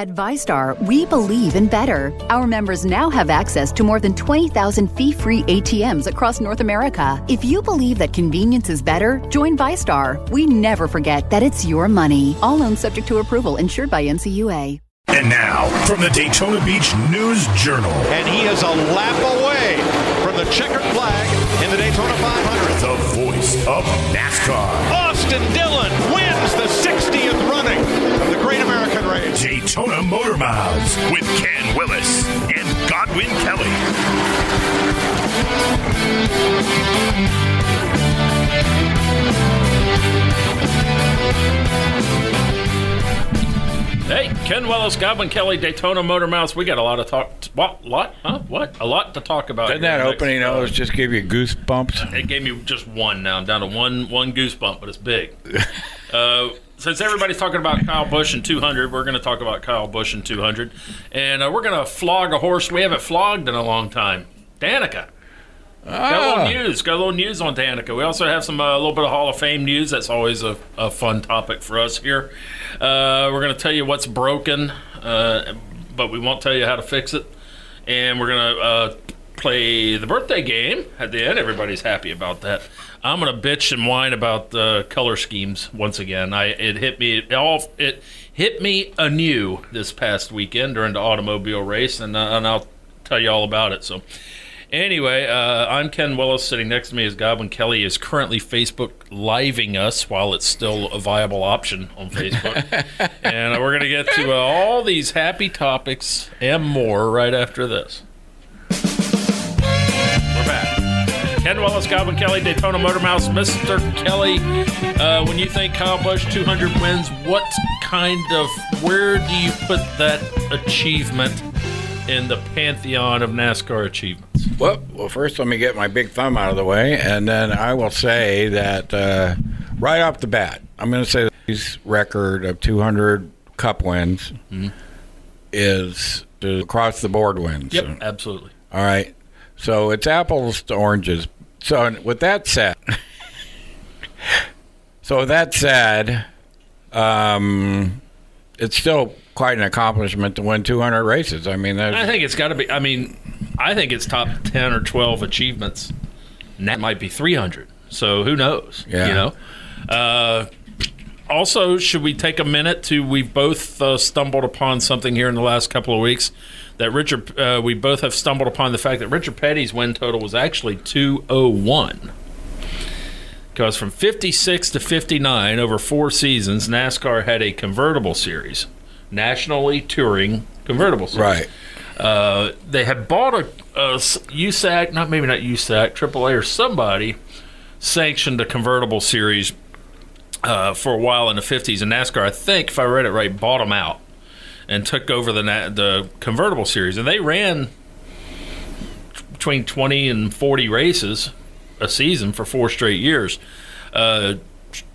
At VyStar, we believe in better. Our members now have access to more than 20,000 fee free ATMs across North America. If you believe that convenience is better, join VyStar. We never forget that it's your money. All loans subject to approval, insured by NCUA. And now, from the Daytona Beach News Journal. And he is a lap away from the checkered flag in the Daytona 500. The voice of NASCAR. Austin Dillon wins the 60th running of the Great American Race. Daytona Motor Mouths with Ken Willis and Godwin Kelly. Hey, Ken Willis, Godwin Kelly, Daytona Motor Mouths. We got a lot of talk. What? Lot? Huh? What? A lot to talk about. Didn't that opening nose just give you goosebumps? It gave me just one. Now I'm down to one one goosebump, but it's big. uh, since everybody's talking about Kyle Busch and 200, we're going to talk about Kyle Busch and 200, and uh, we're going to flog a horse we haven't flogged in a long time. Danica. Got a Ah. little news. Got a little news on Danica. We also have some a little bit of Hall of Fame news. That's always a, a fun topic for us here. Uh, we're going to tell you what's broken, uh, but we won't tell you how to fix it. And we're going to uh, play the birthday game at the end. Everybody's happy about that. I'm going to bitch and whine about the color schemes once again. I it hit me it all it hit me anew this past weekend during the automobile race, and uh, and I'll tell you all about it. So. Anyway, uh, I'm Ken Willis. Sitting next to me is Godwin Kelly. Is currently Facebook living us while it's still a viable option on Facebook, and we're going to get to uh, all these happy topics and more right after this. We're back. Ken Willis, Godwin Kelly, Daytona Motor Mouths, Mr. Kelly. Uh, when you think Kyle Busch 200 wins, what kind of where do you put that achievement in the pantheon of NASCAR achievements? Well, well, first let me get my big thumb out of the way, and then I will say that uh, right off the bat, I'm going to say that his record of 200 Cup wins is across the board wins. Yep, absolutely. All right. So it's apples to oranges. So with that said, so with that said, um, it's still quite an accomplishment to win 200 races. I mean, I think it's got to be. I mean, I think it's top 10 or 12 achievements. And that might be 300. So who knows? Yeah. You know? Uh, also, should we take a minute to? We've both uh, stumbled upon something here in the last couple of weeks that Richard. Uh, we both have stumbled upon the fact that Richard Petty's win total was actually 201. Because from 56 to 59 over four seasons, NASCAR had a convertible series, nationally touring convertible series. right. Uh, they had bought a USAC, not maybe not USAC, AAA or somebody sanctioned a convertible series uh, for a while in the 50s. And NASCAR, I think, if I read it right, bought them out and took over the the convertible series. And they ran between 20 and 40 races a season for four straight years. Uh,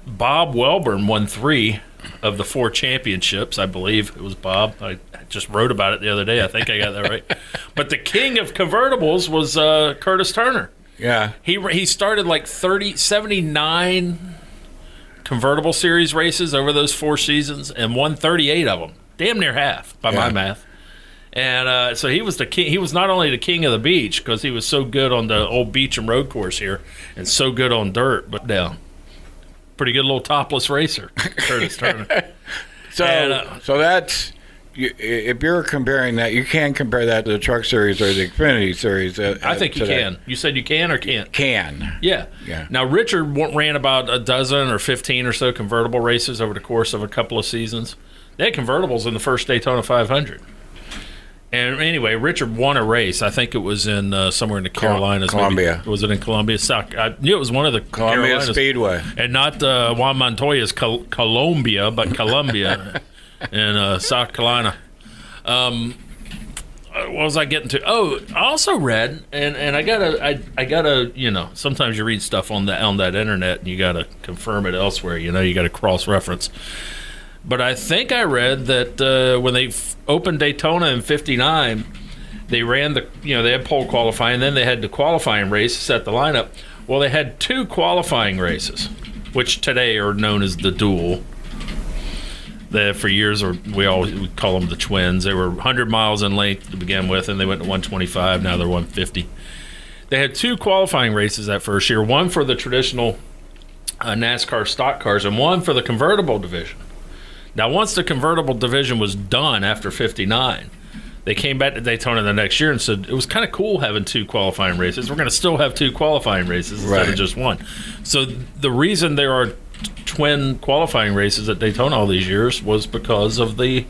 Bob Welborn won three of the four championships. I believe it was Bob. I just wrote about it the other day. I think I got that right. But the king of convertibles was uh, Curtis Turner. Yeah. He he started like 30, 79 convertible series races over those four seasons and won 38 of them. Damn near half by my math. And uh, so he was the king. He was not only the king of the beach because he was so good on the old beach and road course here, and so good on dirt, but down. Pretty good little topless racer, Curtis Turner. So, And, uh, so that's you, if you're comparing that, you can compare that to the Truck Series or the Xfinity Series. Uh, I think you to that. can. You said you can or can't? Can. Yeah. Yeah. Now Richard ran about a dozen or fifteen or so convertible races over the course of a couple of seasons. They had convertibles in the first Daytona 500. And anyway, Richard won a race. I think it was in uh, somewhere in the Carolinas. maybe. Columbia. Was it in Columbia? South. I knew it was one of the Columbia Carolinas. Speedway. and not uh, Juan Montoya's Col- Colombia, but Columbia in uh, South Carolina. Um, what was I getting to? Oh, I also read, and, and I gotta, I, I gotta, you know, sometimes you read stuff on that on that internet, and you gotta confirm it elsewhere. You know, you gotta cross reference. But I think I read that uh, when they opened Daytona in '59, they ran the, you know, they had pole qualifying, then they had the qualifying race to set the lineup. Well, they had two qualifying races, which today are known as the duel. They, for years, or we always we call them the twins. They were 100 miles in length to begin with, and they went to 125. Now they're 150. They had two qualifying races that first year. One for the traditional uh, NASCAR stock cars, and one for the convertible division. Now, once the convertible division was done after 59, they came back to Daytona the next year and said it was kind of cool having two qualifying races. We're going to still have two qualifying races instead Right. of just one. So the reason there are twin qualifying races at Daytona all these years was because of the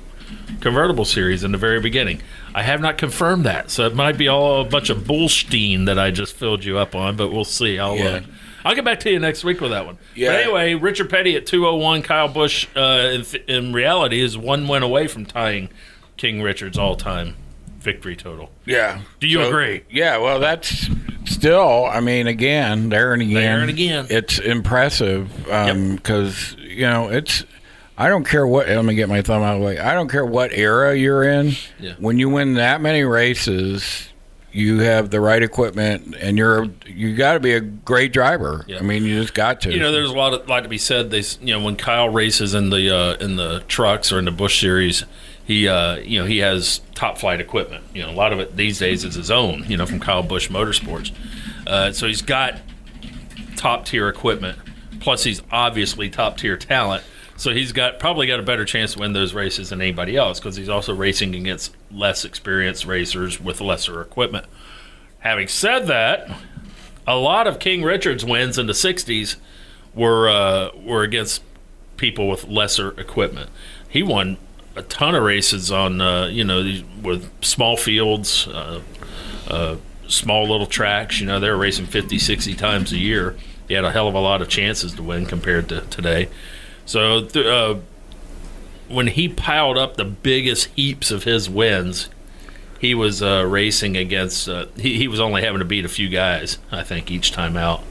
convertible series in the very beginning. I have not confirmed that, so it might be all a bunch of bullstein that I just filled you up on, but we'll see. I'll Yeah. uh, I'll get back to you next week with that one. Yeah. But anyway, Richard Petty at 201, Kyle Busch uh, in, in reality is one win away from tying King Richard's all-time victory total. Yeah. Do you agree? Yeah. Well, that's still. I mean, again, there and again. There and again. It's impressive because you know it's. I don't care what. Let me get my thumb out of the way. I don't care what era you're in. Yeah. When you win that many races, you have the right equipment, and you're you got to be a great driver. Yeah. I mean, you just got to. You know, there's a lot of lot to be said. They, you know, when Kyle races in the uh, in the trucks or in the Busch series, he, uh, you know, he has top flight equipment. You know, a lot of it these days is his own. You know, from Kyle Busch Motorsports. Uh, so he's got top tier equipment. Plus, he's obviously top tier talent. So he's got probably got a better chance to win those races than anybody else because he's also racing against less experienced racers with lesser equipment. Having said that, a lot of King Richard's wins in the '60s were uh, were against people with lesser equipment. He won a ton of races on uh, you know with small fields, uh, uh, small little tracks. You know they were racing 50, 60 times a year. He had a hell of a lot of chances to win compared to today. So th- uh, when he piled up the biggest heaps of his wins, he was uh, racing against. Uh, he, he was only having to beat a few guys, I think, each time out.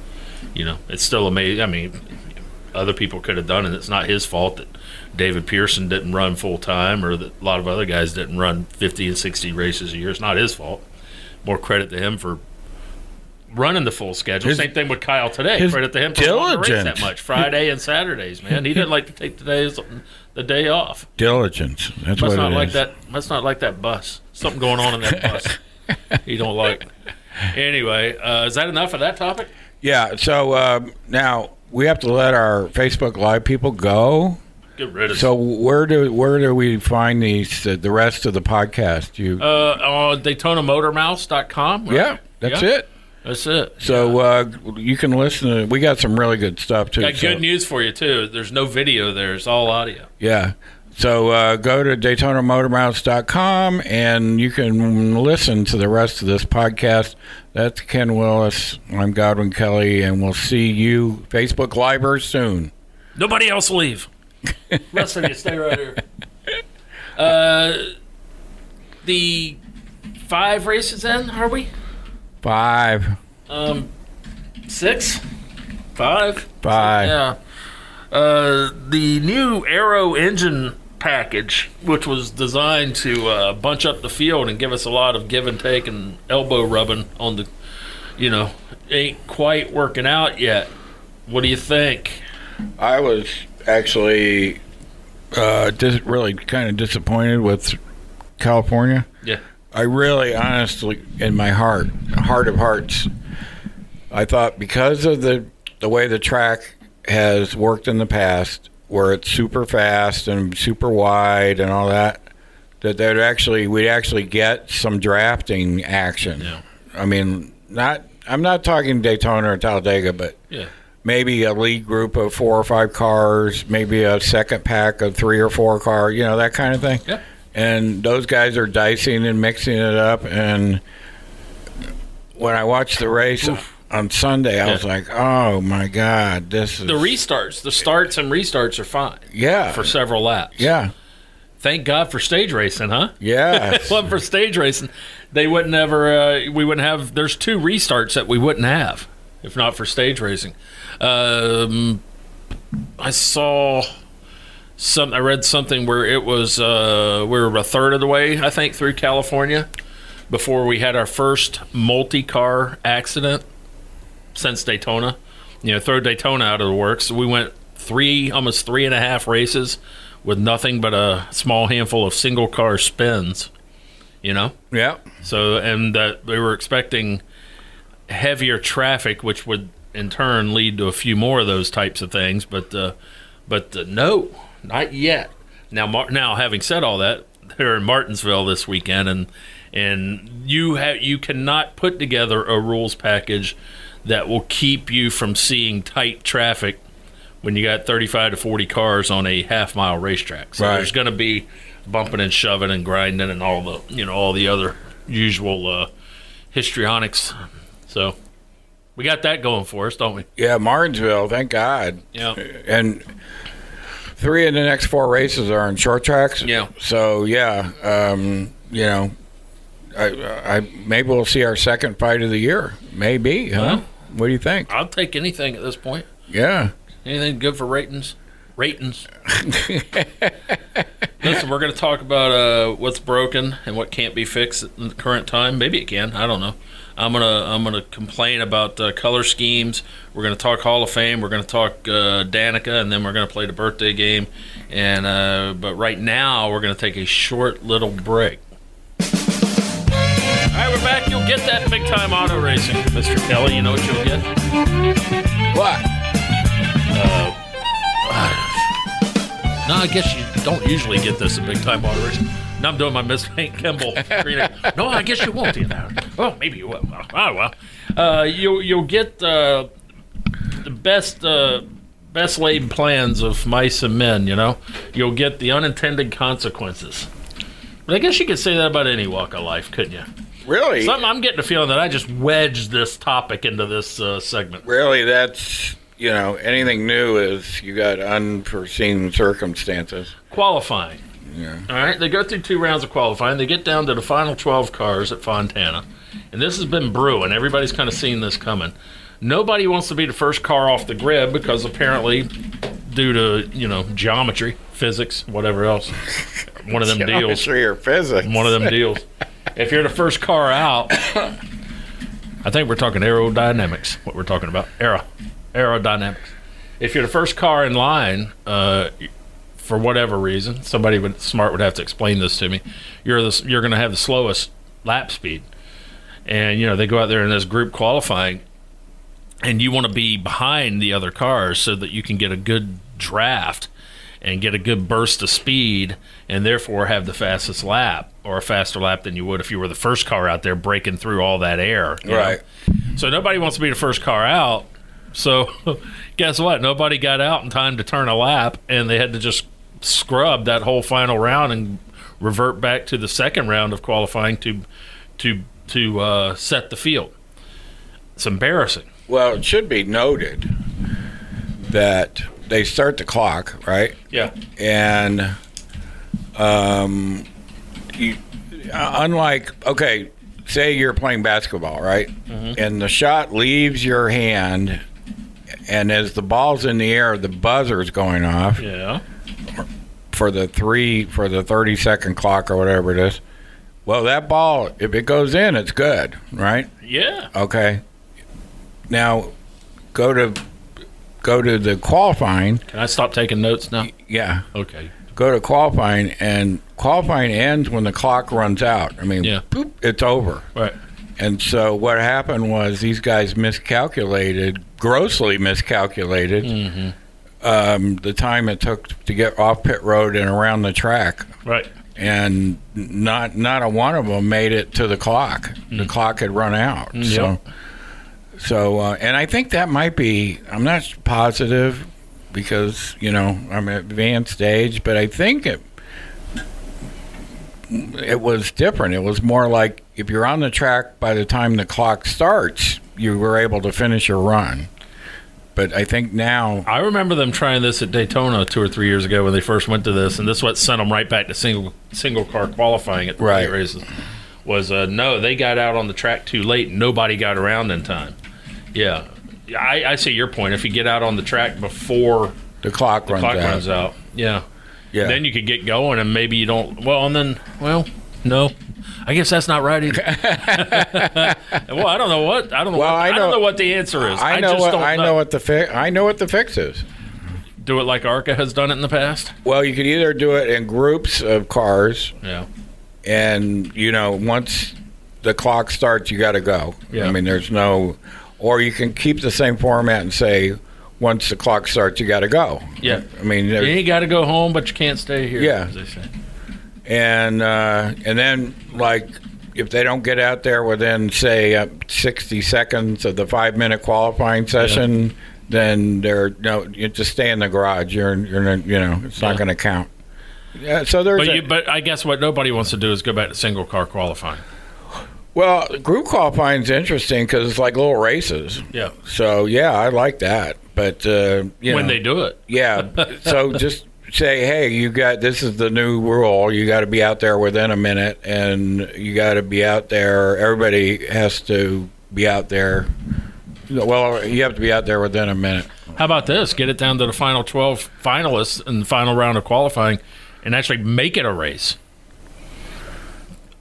You know, it's still amazing. I mean, other people could have done it. It's not his fault that David Pearson didn't run full time, or that a lot of other guys didn't run 50 and 60 races a year. It's not his fault. More credit to him for running the full schedule. His- Same thing with Kyle today. Credit to him for race that much Friday and Saturdays. Man, he didn't like to take the days the day off. diligence. That's Must what not it like is. that. Must not like that bus. Something going on in that bus. he don't like. Anyway, uh, is that enough of that topic? Yeah. So um, now we have to let our Facebook Live people go. Get rid of. So where do where do we find these uh, the rest of the podcast? You uh, on DaytonaMotorMouths.com. right? yeah, that's Yeah, it. That's it. So uh, you can listen to. We got some really good stuff too. Got so- good news for you too. There's no video there. It's all audio. Yeah. So uh, go to DaytonaMotorMouths.com and you can listen to the rest of this podcast. That's Ken Willis. I'm Godwin Kelly, and we'll see you Facebook Live soon. Nobody else leave. Rest of you stay right here. Uh, the five races in, are we? Five. Um, six, five, Five. Yeah. Uh, the new Aero engine package, which was designed to uh, bunch up the field and give us a lot of give and take and elbow rubbing on the, you know, ain't quite working out yet. What do you think? I was actually uh, dis- really kind of disappointed with California. Yeah. I really, honestly, in my heart, heart of hearts, I thought because of the the way the track has worked in the past, where it's super fast and super wide and all that, that they'd actually we'd actually get some drafting action. Yeah. I mean, not I'm not talking Daytona or Talladega, but Yeah. maybe a lead group of four or five cars, maybe a second pack of three or four cars, you know, that kind of thing. Yeah. And those guys are dicing and mixing it up. And when I watched the race on Sunday, I was like, oh my God, this is. The restarts, the starts and restarts are fine yeah. for several laps. yeah. Thank God for stage racing, huh? Yeah. If for stage racing, they wouldn't ever. Uh, we wouldn't have. There's two restarts that we wouldn't have if not for stage racing. Um, I saw some. I read something where it was. Uh, we were a third of the way, I think, through California before we had our first multi-car accident since Daytona. You know, throw Daytona out of the works. We went three, almost three and a half races with nothing but a small handful of single car spins. You know, Yeah. so and that they were expecting heavier traffic, which would in turn lead to a few more of those types of things. But uh, but uh, no, not yet. Now, Mar- now having said all that, they're in Martinsville this weekend, and and you have you cannot put together a rules package that will keep you from seeing tight traffic when you got 35 to 40 cars on a half mile racetrack. So Right. there's going to be bumping and shoving and grinding and all the you know all the other usual uh, histrionics. So we got that going for us, don't we? Yeah, Martinsville, thank God. Yeah. And three of the next four races are on short tracks. Yeah. So yeah, um, you know, I, I maybe we'll see our second fight of the year. Maybe, huh? Well. what do you think? I'll take anything at this point. Yeah. Anything good for ratings? Ratings. Listen, we're going to talk about uh, what's broken and what can't be fixed in the current time. Maybe it can. I don't know. I'm gonna I'm gonna complain about uh, color schemes. We're gonna talk Hall of Fame. We're gonna talk uh, Danica, and then we're gonna play the birthday game. And uh, but right now we're gonna take a short little break. All right, we're back. You'll get that big time auto racing, Mr. Kelly. You know what you'll get? What? No, I guess you don't usually get this in big time racing. Now I'm doing my Miss Hank Kimball. reading. no, I guess you won't do that. Oh, maybe you will. Oh well. Uh, you you'll get uh, the best uh, best laid plans of mice and men. You know, you'll get the unintended consequences. But I guess you could say that about any walk of life, couldn't you? Really? Something I'm getting a feeling that I just wedged this topic into this uh, segment. Really, that's you know anything new is you got unforeseen circumstances. Qualifying. Yeah. All right, they go through two rounds of qualifying. They get down to the final 12 cars at Fontana. And this has been brewing. Everybody's kind of seen this coming. Nobody wants to be the first car off the grid because apparently, due to, you know, geometry, physics, whatever else, one of them deals. Geometry or physics. One of them deals. If you're the first car out, I think we're talking aerodynamics, what we're talking about. Aero. Aerodynamics. If you're the first car in line, uh, for whatever reason, somebody would smart would have to explain this to me. You're the you're going to have the slowest lap speed, and you know they go out there in this group qualifying, and you want to be behind the other cars so that you can get a good draft and get a good burst of speed, and therefore have the fastest lap or a faster lap than you would if you were the first car out there breaking through all that air. you know? Right. So nobody wants to be the first car out. So guess what? Nobody got out in time to turn a lap, and they had to just scrub that whole final round and revert back to the second round of qualifying to to to uh, set the field. It's embarrassing. Well, it should be noted that they start the clock, right? Yeah. And um, you, uh, unlike okay, say you're playing basketball, right? And the shot leaves your hand, and as the ball's in the air, the buzzer's going off Yeah. for the three for the thirty second clock or whatever it is. Well, that ball, if it goes in, it's good, right? Yeah. Okay. Now, go to go to the qualifying. Can I stop taking notes now? Yeah, Okay. go to qualifying, and qualifying ends when the clock runs out. I mean, Yeah. boop, it's over. Right. And so what happened was these guys miscalculated, grossly miscalculated, Mm-hmm. um, the time it took to get off pit road and around the track. Right. And not not a one of them made it to the clock. The clock had run out. So, Mm. Yep. so uh, and I think that might be. I'm not positive because you know I'm at advanced age, but I think it it was different. It was more like if you're on the track by the time the clock starts, you were able to finish your run. But I think now, I remember them trying this at Daytona two or three years ago when they first went to this, and this is what sent them right back to single single car qualifying at the Right. races. Was uh, no, they got out on the track too late. and Nobody got around in time. Yeah, I, I see your point. If you get out on the track before the clock the runs clock out. runs out, yeah, Yeah. then you could get going, and maybe you don't. Well, and then well, no. I guess that's not right either. well, I don't know what I don't know. Well, what, I I, don't know- know what the answer is. I know just what don't I know what the fi- I know what the fix is. do it like ARCA has done it in the past? Well, you could either do it in groups of cars, Yeah. and you know, once the clock starts, you got to go. Yeah. I mean, there's no, or you can keep the same format and say, once the clock starts, you got to go. Yeah. I mean, You ain't got to go home, but you can't stay here. Yeah. As they say. and uh, and then like if they don't get out there within say uh, 60 seconds of the five minute qualifying session, then they're no, you just stay in the garage. You're you're you know it's not Yeah. going to count. Yeah, so there's But, a- you, but I guess what nobody wants to do is go back to single car qualifying. well group qualifying is interesting because it's like little races. Yeah. So yeah, I like that. But uh, you when know, they do it. Yeah. So just say, hey, you got this is the new rule. You got to be out there within a minute, and you got to be out there. Everybody has to be out there. Well, you have to be out there within a minute. How about this? Get it down to the final 12 finalists in the final round of qualifying and actually make it a race.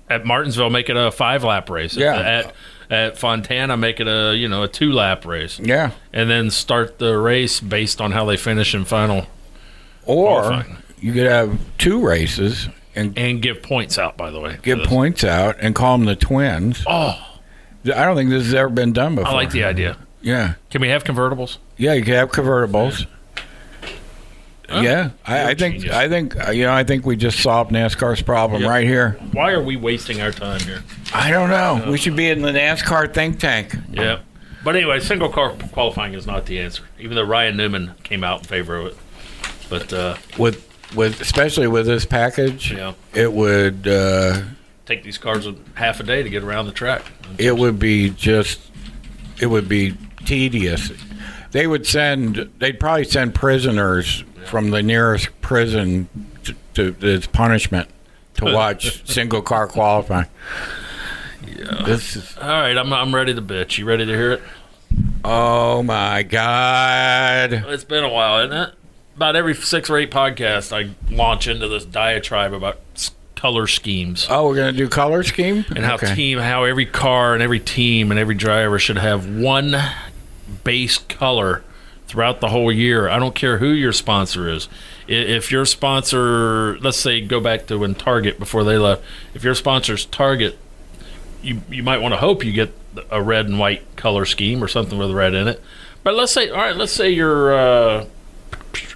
At Martinsville, make it a five lap race. Yeah. At, at Fontana, make it a you know a two lap race, Yeah. and then start the race based on how they finish in final, Or Qualifying. you could have two races and and give points out. By the way, give this. points out and call them the twins. Oh, I don't think this has ever been done before. I like the idea. Yeah. Can we have convertibles? Yeah, you could have convertibles. yeah, I, I think genius. I think uh, you know I think we just solved NASCAR's problem Yeah. right here. Why are we wasting our time here? I don't know. We should be in the NASCAR think tank. Yeah. But anyway, single car qualifying is not the answer, even though Ryan Newman came out in favor of it. But uh, With with especially with this package, Yeah. it would uh, take these cars a half a day to get around the track. it would be just it would be tedious. They would send they'd probably send prisoners from the nearest prison to, to as punishment to watch single car qualifying. Yeah. This is All right, I'm, I'm ready to bitch. You ready to hear it? oh my god. It's been a while, isn't it? About every six or eight podcasts, I launch into this diatribe about color schemes Oh, we're gonna do color scheme and how Okay. team, how every car and every team and every driver should have one base color throughout the whole year. I don't care who your sponsor is. I- If your sponsor, let's say, go back to when Target before they left, if your sponsor's Target, you you might want to hope you get a red and white color scheme or something with red in it. But let's say, all right, let's say you're uh,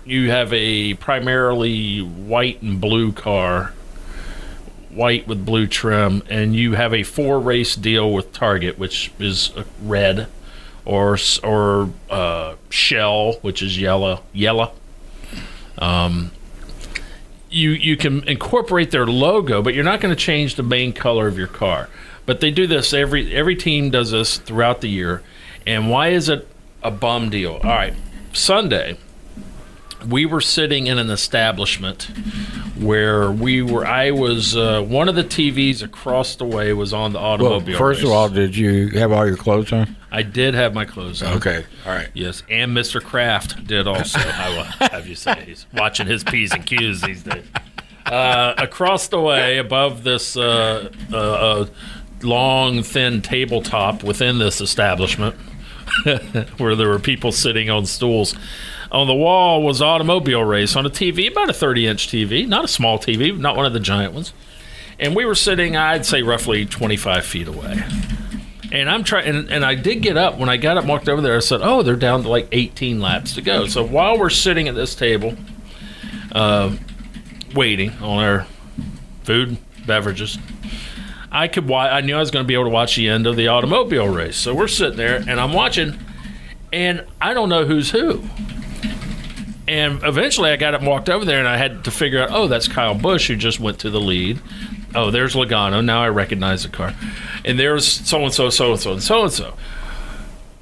you have a primarily white and blue car, white with blue trim, and you have a four race deal with Target, which is red, or or uh, Shell, which is yellow, yellow. Um, you you can incorporate their logo, but you're not going to change the main color of your car. But they do this every every team does this throughout the year. And why is it a bum deal? All right, Sunday we were sitting in an establishment where we were. I was uh, one of the TVs across the way was on the Well, automobile. first of all, did you have all your clothes on? I did have my clothes on. Okay, all right. Yes, and Mr. Kraft did also. I will have you say he's watching his p's and q's these days. Uh, across the way, above this uh, uh, uh, long, thin tabletop within this establishment, where there were people sitting on stools. On the wall was automobile race on a TV, about a 30-inch TV, not a small TV, not one of the giant ones. And we were sitting, I'd say, roughly 25 feet away. And I'm trying, and, and I did get up. When I got up, walked over there, I said, "Oh, they're down to like 18 laps to go." So while we're sitting at this table, uh, waiting on our food, beverages, I could. Wa- I knew I was going to be able to watch the end of the automobile race. So we're sitting there, and I'm watching, and I don't know who's who. And eventually, I got up and walked over there, and I had to figure out, oh, that's Kyle Busch who just went to the lead. Oh, there's Logano. Now I recognize the car. And there's so and so, so and so, and so and so.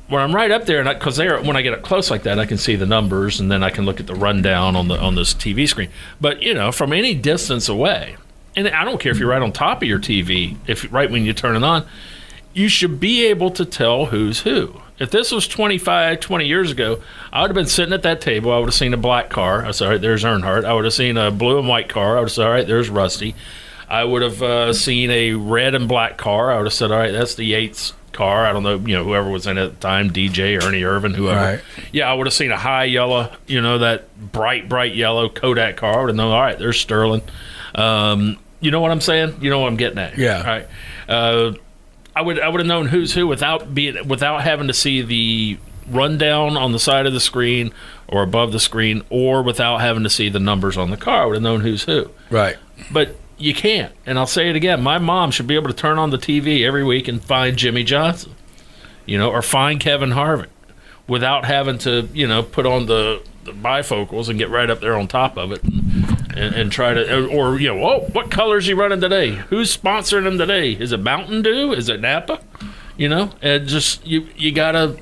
When I'm right up there, and because there, when I get up close like that, I can see the numbers, and then I can look at the rundown on the on this TV screen. But you know, from any distance away, and I don't care if you're right on top of your TV, if right when you turn it on, you should be able to tell who's who. If this was 25, 20 years ago, I would have been sitting at that table. I would have seen a black car. I said, all right, there's Earnhardt. I would have seen a blue and white car. I would have said, all right, there's Rusty. I would have uh, seen a red and black car. I would have said, all right, that's the Yates car. I don't know, you know, whoever was in it at the time, DJ, Ernie Irvan, whoever. Right. Yeah, I would have seen a high yellow, you know, that bright, bright yellow Kodak car. I would have known, all right, there's Sterling. Um, you know what I'm saying? You know what I'm getting at? Yeah. All right. Uh, I would I would have known who's who without being without having to see the rundown on the side of the screen or above the screen or without having to see the numbers on the car. I would have known who's who. Right. But you can't. And I'll say it again. My mom should be able to turn on the TV every week and find Jimmie Johnson, you know, or find Kevin Harvick without having to, you know, put on the, the bifocals and get right up there on top of it and, and, and try to, or, you know, oh, what color is he running today? Who's sponsoring him today? Is it Mountain Dew? Is it Napa? You know, and just, you, you got to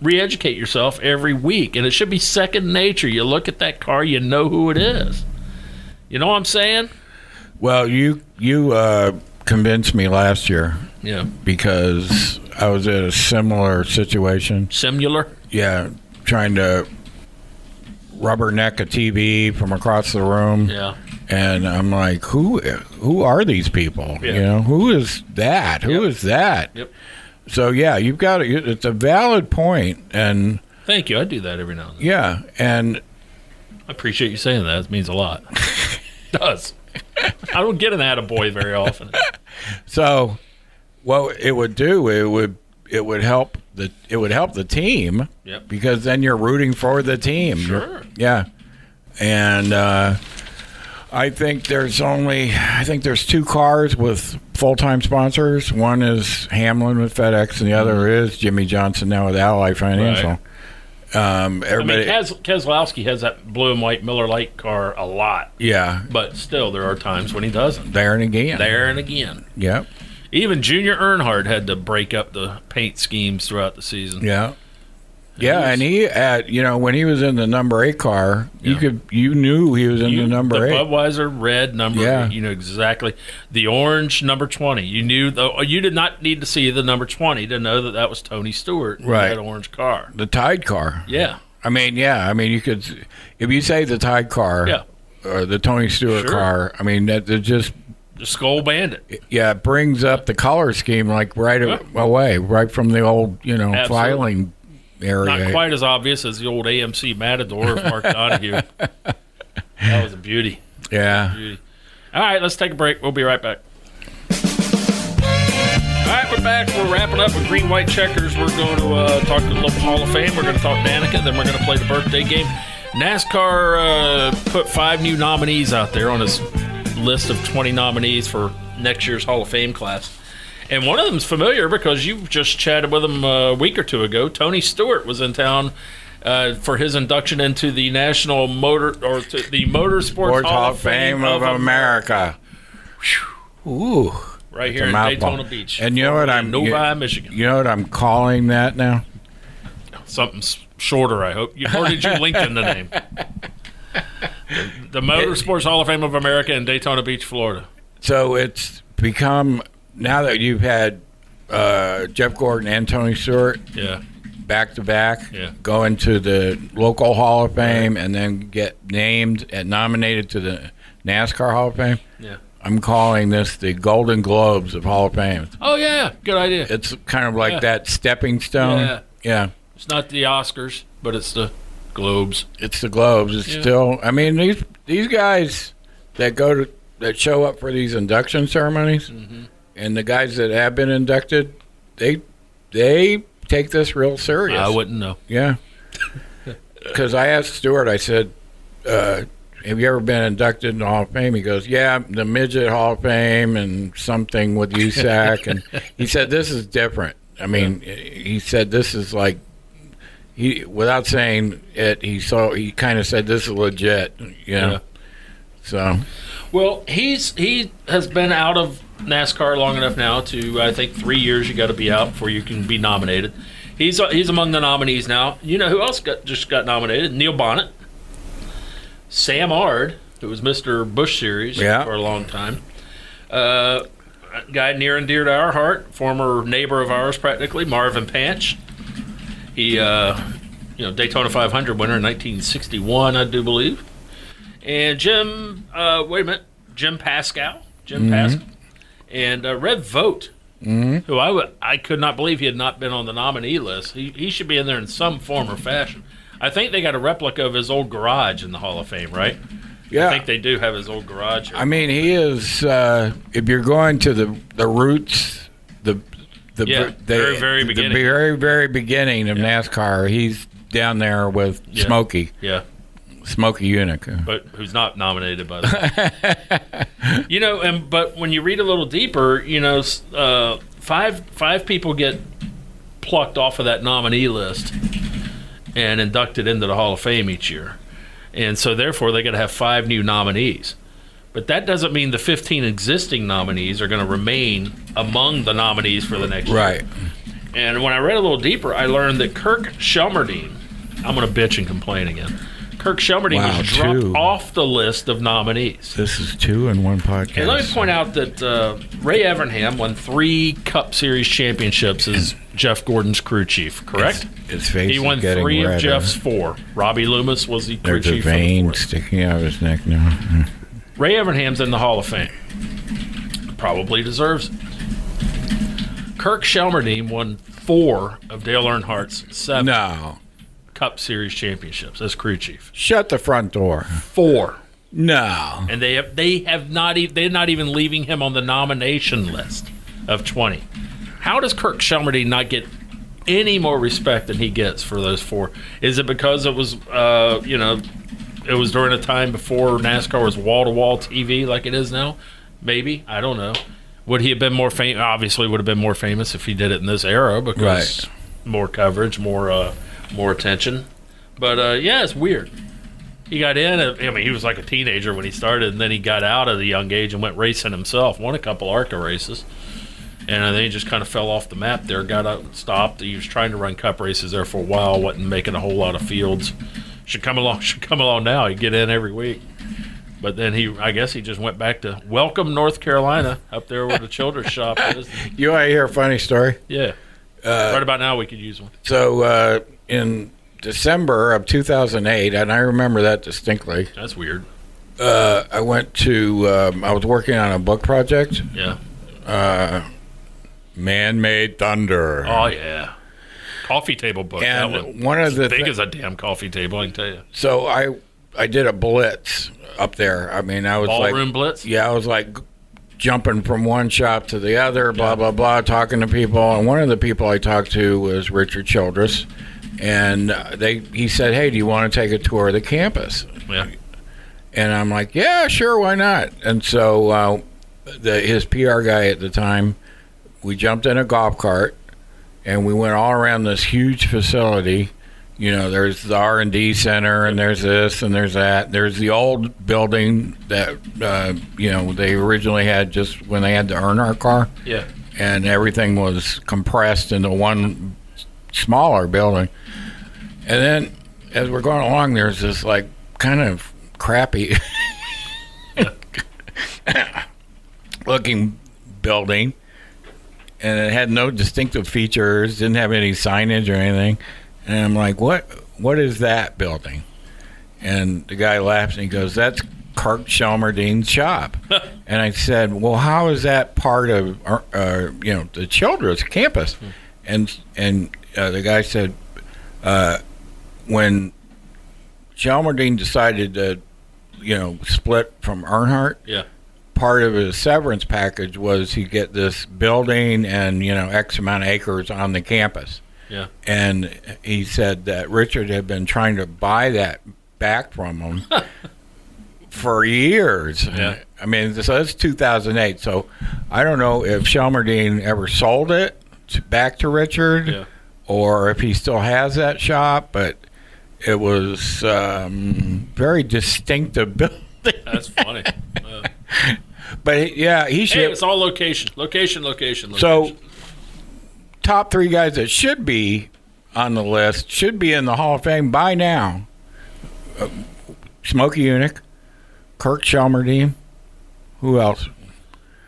re-educate yourself every week and it should be second nature you look at that car you know who it is you know what i'm saying Well, you you uh, convinced me last year yeah because I was in a similar situation. similar Yeah, trying to rubberneck a TV from across the room. yeah and I'm like, who who are these people? Yeah. You know, who is that? Who Yep. is that? Yep. So yeah, you've got it. it's a valid point, and thank you i do that every now and then yeah, and i appreciate you saying that it means a lot it does i don't get an attaboy very often so what it would do, it would it would help the it would help the team Yep. because then you're rooting for the team. Sure. Yeah, and uh, I think there's only I think there's two cars with full time sponsors. One is Hamlin with FedEx, and the other is Jimmie Johnson now with Ally Financial. Um, i mean everybody, keselowski has that blue and white miller Lite car a lot yeah, but still there are times when he doesn't there and again. there and again Yep. Even junior earnhardt had to break up the paint schemes throughout the season Yeah. Yeah, was- and he at you know when he was in the number eight car, you could you knew he was in You- the number the eight. Budweiser red number. Yeah. You know exactly the orange number twenty. You knew the. You did not need to see the number twenty to know that that was Tony Stewart. Right. That orange car. the Tide car. Yeah. I mean, yeah, I mean you could if you say the Tide car, Yeah. or the Tony Stewart Sure. car. I mean that just The Skull Bandit. yeah it brings up the color scheme like right Yeah. away, right from the old you know Absolutely. filing area. Not quite as obvious as the old AMC Matador of Mark Donohue. That was a beauty. Yeah. Beauty. All right, let's take a break. We'll be right back. All right, we're back. We're wrapping up with green white checkers. We're going to uh, talk a little Hall of Fame. We're going to talk Danica. Then we're going to play the birthday game. NASCAR uh, put five new nominees out there on his list of 20 nominees for next year's Hall of Fame class. And one of them's familiar because you just chatted with him a week or two ago. Tony Stewart was in town uh, for his induction into the National Motor or to the Motorsports Sports Hall of Fame of America. Ooh. right here in. Daytona Beach. And you know what I'm Novi, you, Michigan. you know what I'm calling that now? Something shorter, I hope. You, or did you LinkedIn the name? The, Motorsports Hall of Fame of America in Daytona Beach, Florida. So it's become now that you've had uh, Jeff Gordon and Tony Stewart Yeah, back to back, Yeah. go into the local Hall of Fame and then get named and nominated to the NASCAR Hall of Fame. yeah. I'm calling this the Golden Globes of Hall of Fame. Oh yeah, good idea. It's kind of like Yeah. that stepping stone. Yeah. yeah. It's not the Oscars, but it's the Globes. It's the Globes. It's Yeah. still. I mean these these guys that go to that show up for these induction ceremonies, Mm-hmm. and the guys that have been inducted, they they take this real serious. I wouldn't know. Yeah. Because I asked Stewart, I said, uh, "Have you ever been inducted in the Hall of Fame?" He goes, "Yeah, the midget Hall of Fame and something with USAC." and he said, "This is different." I mean, he said, "This is like." He, without saying it, he saw. He kind of said, "This is legit," you know. Yeah. So, Well, he's he has been out of NASCAR long enough now to I think three years. You got to be out before you can be nominated. He's he's among the nominees now. You know who else got just got nominated? Neil Bonnett, Sam Ard, who was Mr. Busch Series Yeah. for a long time. Uh, guy near and dear to our heart, former neighbor of ours, practically Marvin Panch. He, uh, you know, Daytona 500 winner in 1961, I do believe. And Jim, uh, wait a minute, Jim Paschal, Jim Paschal, and uh, Red Vogt who I would I could not believe he had not been on the nominee list. He he should be in there in some form or fashion. I think they got a replica of his old garage in the Hall of Fame, right? Yeah. I think they do have his old garage. I mean, he is. Uh, if you're going to the the roots, the Yeah, the, very, very the beginning. very very beginning of NASCAR, he's down there with Yeah. Smokey, yeah. Smokey Yunick. but who's not nominated by the you know, and but when you read a little deeper, you know, uh, five five people get plucked off of that nominee list and inducted into the Hall of Fame each year, and so therefore they got to have five new nominees. But that doesn't mean the 15 existing nominees are going to remain among the nominees for the next year. Right. And when I read a little deeper, I learned that Kirk Shelmerdine, I'm going to bitch and complain again. Kirk Shelmerdine Wow, was dropped two. off the list of nominees. This is two in one podcast. And let me point out that uh, Ray Evernham won three Cup Series championships as Jeff Gordon's crew chief, correct? His face he won three of. Jeff's four. Robbie Loomis was the crew There's a chief. for the vein fourth. sticking out of his neck now. Ray Evernham's in the Hall of Fame. Probably deserves it. Kirk Shelmerdine won four of Dale Earnhardt's seven No. Cup Series championships as crew chief. Shut the front door. Four, No. and they have they have not e- they're not even leaving him on the nomination list of twenty. How does Kirk Shelmerdine not get any more respect than he gets for those four? Is it because it was uh, you know it was during a time before NASCAR was wall to wall TV like it is now? Maybe I don't know. Would he have been more famous? Obviously, would have been more famous if he did it in this era because Right. more coverage, more uh, more attention. But uh, yeah, it's weird. He got in. uh, I mean, he was like a teenager when he started, and then he got out at a young age and went racing himself. Won a couple ARCA races, and then he just kind of fell off the map. There, got out, and stopped. He was trying to run Cup races there for a while. wasn't making a whole lot of fields. Should come along. Should come along now. He get in every week. But then he, I guess, he just went back to Welcome, North Carolina, up there where the Childress shop is. You want to hear a funny story? Yeah. right about now, we could use one. So uh, in December of 2008, and I remember that distinctly, That's weird. uh, I went to, um, I was working on a book project, Yeah. Man Made Thunder. Oh yeah. Coffee table book. that one. one of the big thi- as a damn coffee table. I can tell you. so I I did a blitz up there. I mean, I was Ballroom like, blitz. yeah, I was like jumping from one shop to the other, blah blah blah, talking to people. And one of the people I talked to was Richard Childress, and uh, they he said, "Hey, do you want to take a tour of the campus?" Yeah. And I'm like, "Yeah, sure, why not?" And so uh, the his PR guy at the time, we jumped in a golf cart, and we went all around this huge facility. You know, there's the R and D center, and there's this, and there's that. There's the old building that uh, you know they originally had just when they had the Earnhardt car, Yeah. and everything was compressed into one smaller building. And then as we're going along, there's this like kind of crappy looking building, and it had no distinctive features, didn't have any signage or anything. And I'm like, what? What is that building? And the guy laughs and he goes, "That's Kirk Shelmerdine's shop." and I said, "Well, how is that part of uh, uh, you know the Childress campus?" And and uh, the guy said, uh, "When Shelmerdine decided to, you know, split from Earnhardt, Yeah. Part of his severance package was he get this building and you know X amount of acres on the campus." Yeah. and he said that Richard had been trying to buy that back from him for years. Yeah. I mean, so that's 2008. So I don't know if Shelmerdine ever sold it to, back to Richard Yeah. or if he still has that shop, but it was um, very distinctive building. That's funny. Uh, But yeah, he should. hey, it's all location, location, location. So, top three guys that should be on the list should be in the Hall of Fame by now. Uh, Smokey Yunick, Kirk Shelmerdine. Who else?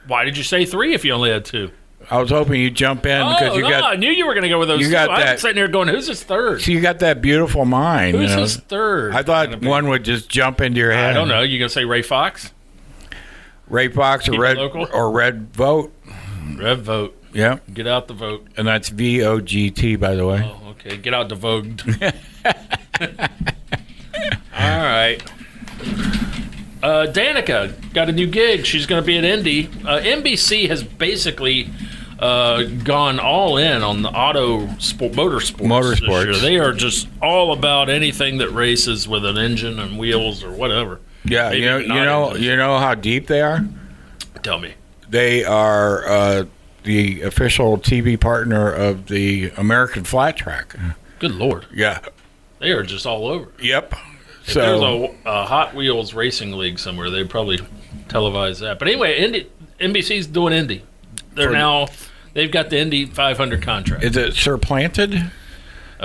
why did you say three if you only had two? I was hoping you'd jump in because oh you no, I knew you were going to go with those. you two. got I'm that- sitting here going, "Who's his third? so you got that beautiful mind. Who's you know? his third?" I thought one would just jump into your head. I don't know. You going to say Ray Fox? Ray Fox or Red local? or Red Vogt. Rev vote. Yep. Get out the vote. And that's V O G T, by the way. Oh, okay. Get out the vote. All right. Uh, Danica got a new gig. She's going to be at Indy. Uh, NBC has basically uh, gone all in on the auto sport, motorsports. Motorsports. They are just all about anything that races with an engine and wheels or whatever. Yeah, Maybe you know, you know, engines. you know how deep they are. Tell me. They are uh, the official TV partner of the American Flat Track. Good lord, Yeah. they are just all over. Yep. If So there's a, a Hot Wheels racing league somewhere, they'd probably televise that. But anyway, Indy, NBC's doing Indy. They're For- now they've got the Indy 500 contract. is it supplanted?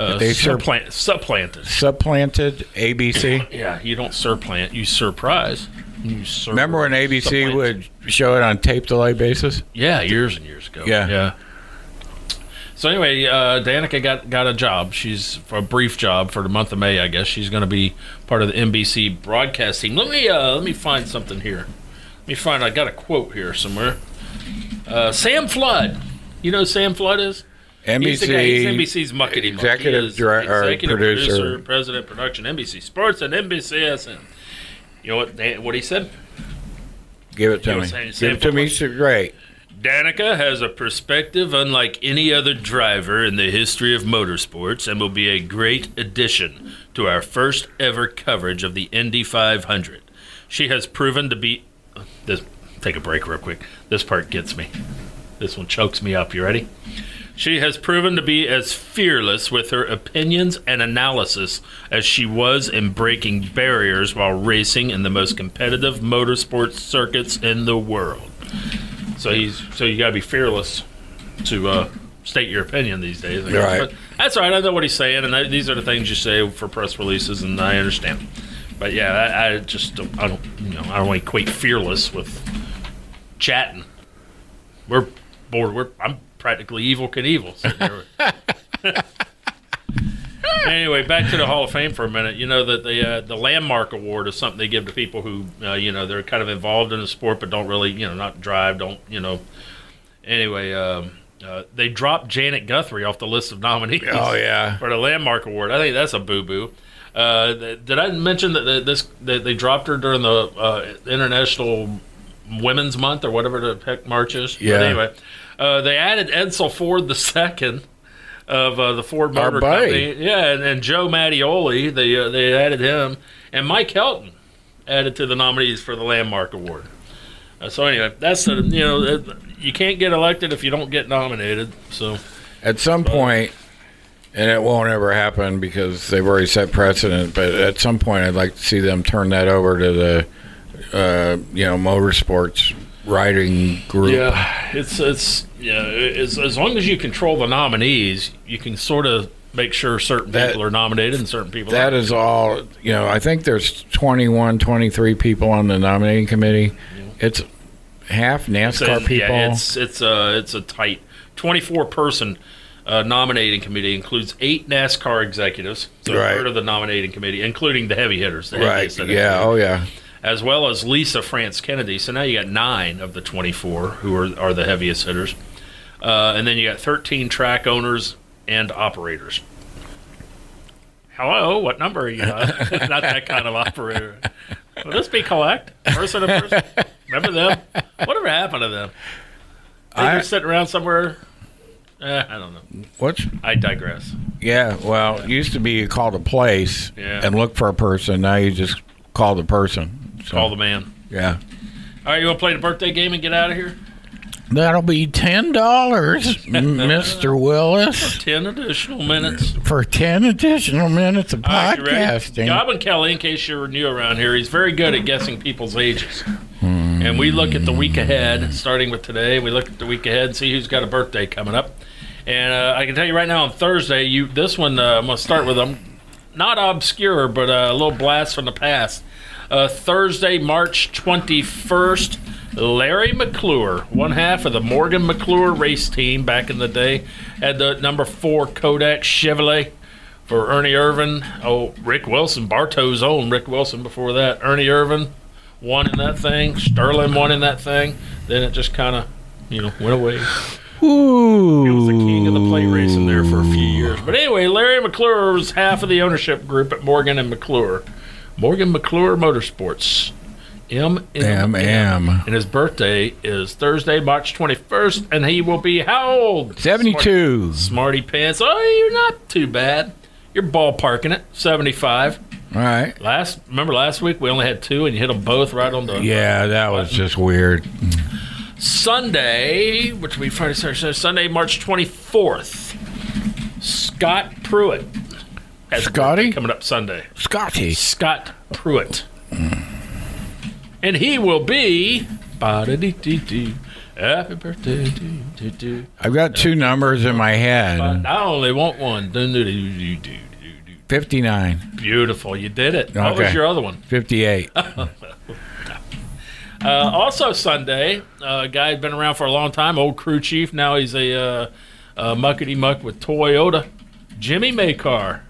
Uh, they supplant, supplanted. Supplanted ABC. Yeah, you don't surplant, you surprise. You sur- Remember when ABC would show it on tape delay basis? Yeah, years and years ago. Yeah. yeah. So anyway, uh, Danica got got a job. She's for a brief job for the month of May, I guess. She's going to be part of the NBC broadcast team. Let me uh, let me find something here. Let me find. I got a quote here somewhere. Uh, Sam Flood. You know who Sam Flood is? He's, the guy, he's NBC NBC's muckety muck. executive is executive producer. president, production, NBC Sports and NBCSN. You know what? What he said? Give it to You me. saying Give it to me. so Great. Danica has a perspective unlike any other driver in the history of motorsports and will be a great addition to our first ever coverage of the Indy 500. She has proven to be. This, take a break real quick. This part gets me. This one chokes me up. You ready? She has proven to be as fearless with her opinions and analysis as she was in breaking barriers while racing in the most competitive motorsports circuits in the world. So he's so you got to be fearless to uh, state your opinion these days. I guess. Right. But that's all right. I know what he's saying, and I, these are the things you say for press releases, and I understand. But yeah, I, I just don't, I don't you know I don't equate fearless with chatting. We're bored. We're I'm practically Evel Knievel. sitting there. anyway, back to the Hall of Fame for a minute. You know that the uh, the landmark award is something they give to people who uh, you know they're kind of involved in the sport but don't really you know not drive, don't you know. Anyway, um, uh, they dropped Janet Guthrie off the list of nominees. Oh, yeah. for the landmark award. I think that's a boo boo. Uh, th- did I mention that the- this that they dropped her during the uh, International Women's Month or whatever the heck March is? But Yeah. anyway, uh, they added Edsel Ford the second of uh, the Ford Motor. Company. Yeah, and, and Joe Mattioli. They uh, they added him, and Mike Helton added to the nominees for the Landmark Award. Uh, so anyway, that's the you know you can't get elected if you don't get nominated. So At some point, and it won't ever happen because they've already set precedent. But at some point, I'd like to see them turn that over to the, uh, you know, motorsports riding group. Yeah, it's it's yeah. As, as long as you control the nominees, you can sort of make sure certain That- people are nominated and certain people. That aren't. is all. You know, I think there's 21, 23 people on the nominating committee. It's half NASCAR So, people. Yeah, it's it's a it's a tight twenty four person uh, nominating committee includes eight NASCAR executives, so Right. a third of the nominating committee, including the heavy hitters. The right. the Yeah. Oh, yeah. as well as Lisa France Kennedy. So now you got nine of the 24 who are, are the heaviest hitters. Uh, and then you got 13 track owners and operators. Hello, what number are you? Not that kind of operator. Will this be collect? Person to person? Remember them? Whatever happened to them? They I- just sitting around somewhere? Eh, I don't know. What's I digress. Yeah, well, it used to be you called a place Yeah. and look for a person. Now you just call the person. So, Call the man. Yeah. All right, you want to play the birthday game and get out of here? That'll be ten dollars, Mister Willis, 10 additional minutes. for ten additional minutes of right, podcasting. Godwin Kelly, in case you're new around here, he's very good at guessing people's ages. And we look at the week ahead, starting with today. We look at the week ahead and see who's got a birthday coming up. And uh, I can tell you right now on Thursday, you this one uh, I'm going to start with them. Not obscure, but uh, a little blast from the past. Uh, Thursday, March 21st, Larry McClure, one half of the Morgan McClure race team back in the day, had the number four Kodak Chevrolet for Ernie Irvan. Oh, Rick Wilson, Bartow's own Rick Wilson before that. Ernie Irvan won in that thing. Sterling won in that thing. Then it just kind of you know, went away. Ooh. He was the king of the plate racing there for a few years. But anyway, Larry McClure was half of the ownership group at Morgan and McClure. Morgan McClure Motorsports. M M M. And his birthday is Thursday, March 21st, and he will be how old? 72. Smarty pants. Oh, you're not too bad. You're ballparking it. 75. All right. Last remember last week we only had two and you hit them both right on the Yeah, that was just weird. Sunday, which will be Friday, Saturday, Sunday, Sunday, March 24th. Scott Pruett. Scotty? coming up Sunday. Scotty. Scott Pruett. And he will be. Happy birthday to I've got two numbers in my head. I only want one. Do-do-do-do-do-do-do. 59, Beautiful. You did it. What was your other one? 58. Uh, also Sunday, uh, a guy had been around for a long time, old crew chief. Now he's a, uh, a muckety muck with Toyota. Jimmy Makar.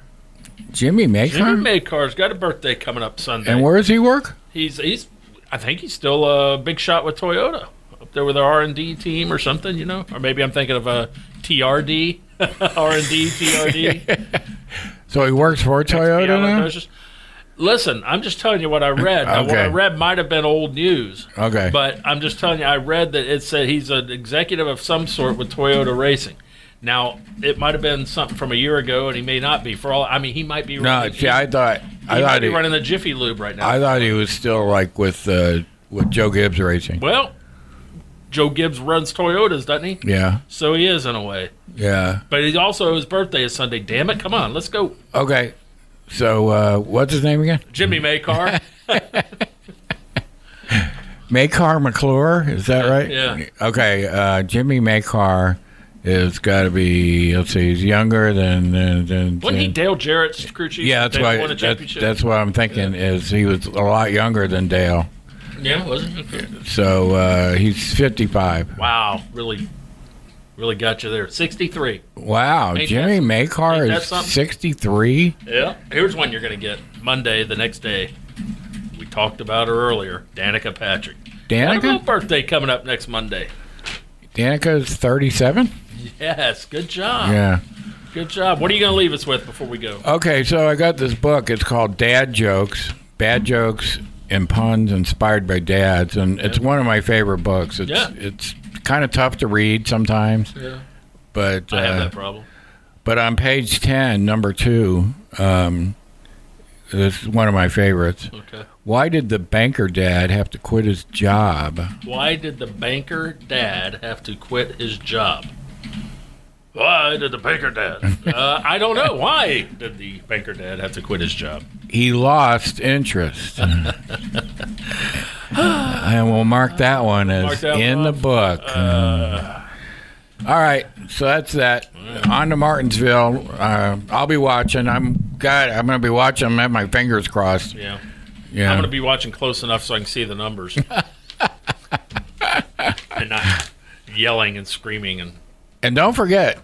Jimmy Jimmy Maker? Makar's got a birthday coming up Sunday. And where does he work? he's he's I think he's still a big shot with Toyota up there with their R and D team or something, you know, or maybe I'm thinking of a TRD, R and D TRD. So he works for Toyota now? Listen, I'm just telling you what I read. Now, what I read might have been old news. Okay. But I'm just telling you, I read that it said he's an executive of some sort with Toyota Racing. Now, it might have been something from a year ago, and he may not be. For all, I mean, he might be. No, see, I thought I might thought be he, running the Jiffy Lube right now. I thought he was still like with uh, with Joe Gibbs Racing. well, Joe Gibbs runs Toyotas, doesn't he? Yeah, So he is in a way. yeah. But he's also his birthday is Sunday. Damn it! Come on, let's go, Okay. So uh, what's his name again? Jimmy Makar. Makar McClure, is that right? Yeah. Okay, uh, Jimmy Makar is got to be. Let's see, he's younger than than. than, Wasn't he Dale Jarrett's crew chief? yeah, that's why. That's, that's what I'm thinking. Is he was a lot younger than Dale, yeah, wasn't he? Okay. so uh, he's 55. Wow, really, really got you there. Sixty-three. Wow, Ain't Jimmy that- Makar ain't that is something? 63. Yeah. Here's one you're gonna get Monday, the next day. We talked about her earlier, Danica Patrick. Got a little Danica, birthday coming up next Monday. Danica is 37. Yes, good job. Yeah. Good job. What are you gonna leave us with before we go? Okay, so I got this book. It's called Dad Jokes, Bad Jokes and Puns Inspired by Dads, and it's one of my favorite books. It's Yeah. it's kind of tough to read sometimes, Yeah. but I have uh, that problem. but on page ten, number two, um, this is one of my favorites. Okay. Why did the banker dad have to quit his job? Why did the banker dad have to quit his job? Why did the banker dad? uh, I don't know. Why did the banker dad have to quit his job? He lost interest. and we'll mark that one Mark as that one in the off. book. Uh, All right, so that's that. On to Martinsville. Uh, I'll be watching. I'm God. I'm going to be watching. I'm have my fingers crossed. yeah. Yeah. I'm going to be watching close enough so I can see the numbers. and not yelling and screaming and and don't forget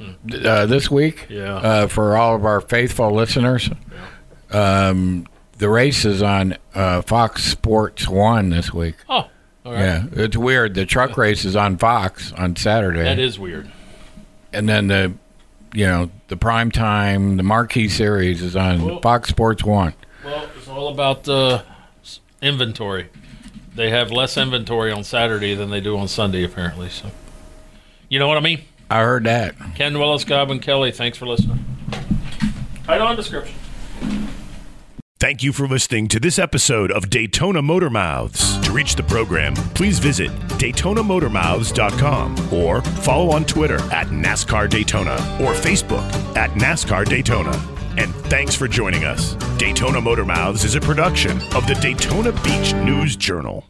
uh, this week. Yeah. Uh, for all of our faithful listeners, um, the race is on uh, Fox Sports One this week. oh, all right. Yeah, it's weird. The truck race is on Fox on Saturday. That is weird. and then the you know the prime time the marquee series is on Well- fox sports one Well, it's all about uh, s- inventory. They have less inventory on Saturday than they do on Sunday, apparently. So, you know what I mean? I heard that Ken Willis, Godwin Kelly. Thanks for listening. Title and description. Thank you for listening to this episode of Daytona Motor Mouths. To reach the program, please visit DaytonaMotorMouths.com or follow on Twitter at NASCAR Daytona or Facebook at NASCAR Daytona. And thanks for joining us. Daytona Motor Mouths is a production of the Daytona Beach News Journal.